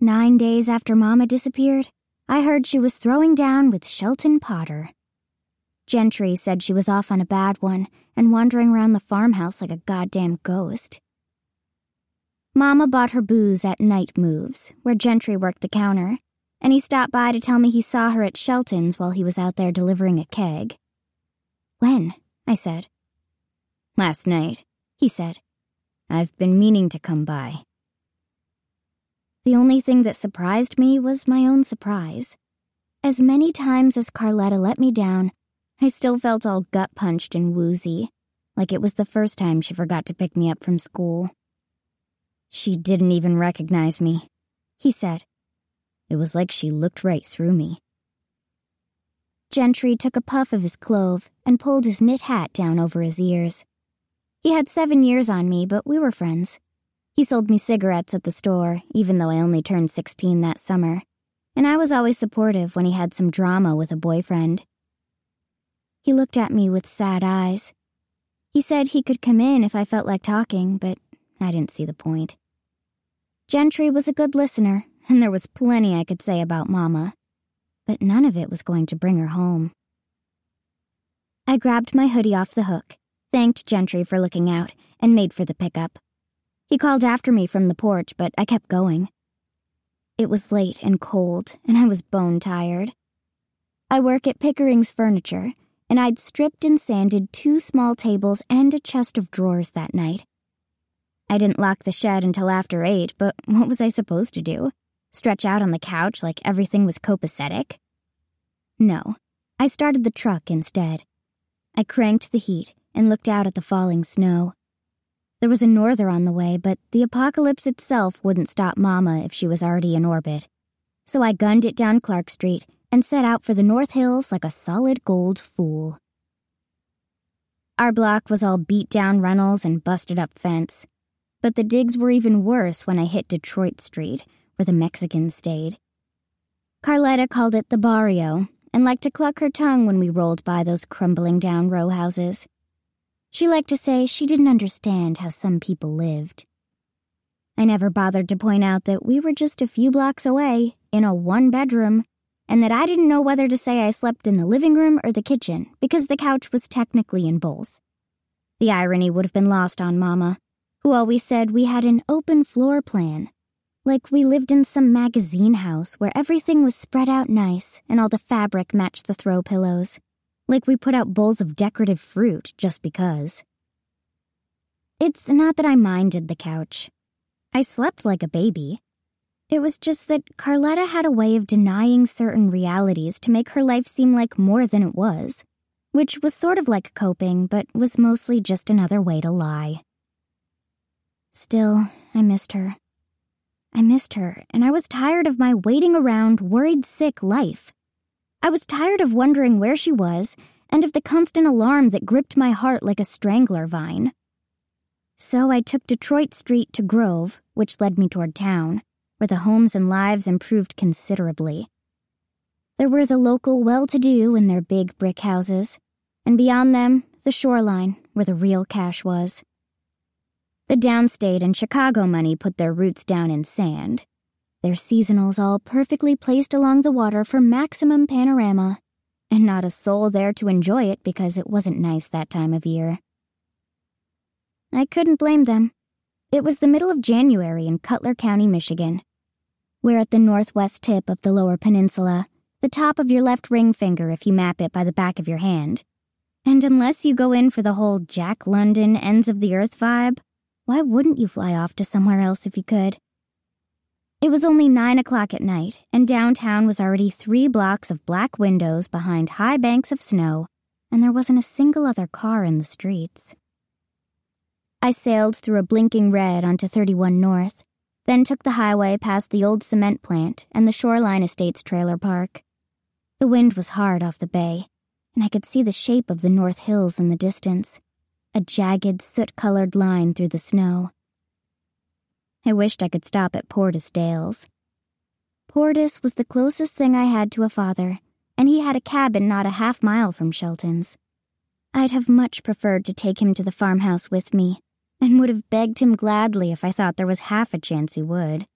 nine days after Mama disappeared, I heard she was throwing down with Shelton Potter. Gentry said she was off on a bad one and wandering around the farmhouse like a goddamn ghost. Mama bought her booze at Night Moves, where Gentry worked the counter, and he stopped by to tell me he saw her at Shelton's while he was out there delivering a keg. When? I said. Last night, he said. I've been meaning to come by. The only thing that surprised me was my own surprise. As many times as Carletta let me down, I still felt all gut punched and woozy, like it was the first time she forgot to pick me up from school. She didn't even recognize me, he said. It was like she looked right through me. Gentry took a puff of his clove and pulled his knit hat down over his ears. He had seven years on me, but we were friends. He sold me cigarettes at the store, even though I only turned 16 that summer, and I was always supportive when he had some drama with a boyfriend. He looked at me with sad eyes. He said he could come in if I felt like talking, but I didn't see the point. Gentry was a good listener, and there was plenty I could say about Mama, but none of it was going to bring her home. I grabbed my hoodie off the hook, thanked Gentry for looking out, and made for the pickup. He called after me from the porch, but I kept going. It was late and cold, and I was bone tired. I work at Pickering's Furniture, and I'd stripped and sanded two small tables and a chest of drawers that night. I didn't lock the shed until after eight, but what was I supposed to do? Stretch out on the couch like everything was copacetic? No, I started the truck instead. I cranked the heat and looked out at the falling snow. There was a norther on the way, but the apocalypse itself wouldn't stop Mama if she was already in orbit. So I gunned it down Clark Street and set out for the North Hills like a solid gold fool. Our block was all beat down runnels and busted up fence. But the digs were even worse when I hit Detroit Street, where the Mexicans stayed. Carletta called it the barrio and liked to cluck her tongue when we rolled by those crumbling down row houses. She liked to say she didn't understand how some people lived. I never bothered to point out that we were just a few blocks away, in a one bedroom, and that I didn't know whether to say I slept in the living room or the kitchen because the couch was technically in both. The irony would have been lost on Mama, who always said we had an open floor plan, like we lived in some magazine house where everything was spread out nice and all the fabric matched the throw pillows like we put out bowls of decorative fruit just because. It's not that I minded the couch. I slept like a baby. It was just that Carletta had a way of denying certain realities to make her life seem like more than it was, which was sort of like coping, but was mostly just another way to lie. Still, I missed her. I missed her, and I was tired of my waiting around, worried sick life. I was tired of wondering where she was and of the constant alarm that gripped my heart like a strangler vine. So I took Detroit Street to Grove, which led me toward town, where the homes and lives improved considerably. There were the local well to do in their big brick houses, and beyond them, the shoreline, where the real cash was. The downstate and Chicago money put their roots down in sand, their seasonals all perfectly placed along the water for maximum panorama, and not a soul there to enjoy it because it wasn't nice that time of year. I couldn't blame them. It was the middle of January in Cutler County, Michigan. We're at the northwest tip of the lower peninsula, the top of your left ring finger if you map it by the back of your hand. And unless you go in for the whole Jack London ends of the earth vibe, why wouldn't you fly off to somewhere else if you could? It was only nine o'clock at night, and downtown was already three blocks of black windows behind high banks of snow, and there wasn't a single other car in the streets. I sailed through a blinking red onto 31 North, then took the highway past the old cement plant and the Shoreline Estates trailer park. The wind was hard off the bay, and I could see the shape of the North Hills in the distance, a jagged, soot colored line through the snow. I wished I could stop at Portis Dale's. Portis was the closest thing I had to a father, and he had a cabin not a half mile from Shelton's. I'd have much preferred to take him to the farmhouse with me, and would have begged him gladly if I thought there was half a chance he would.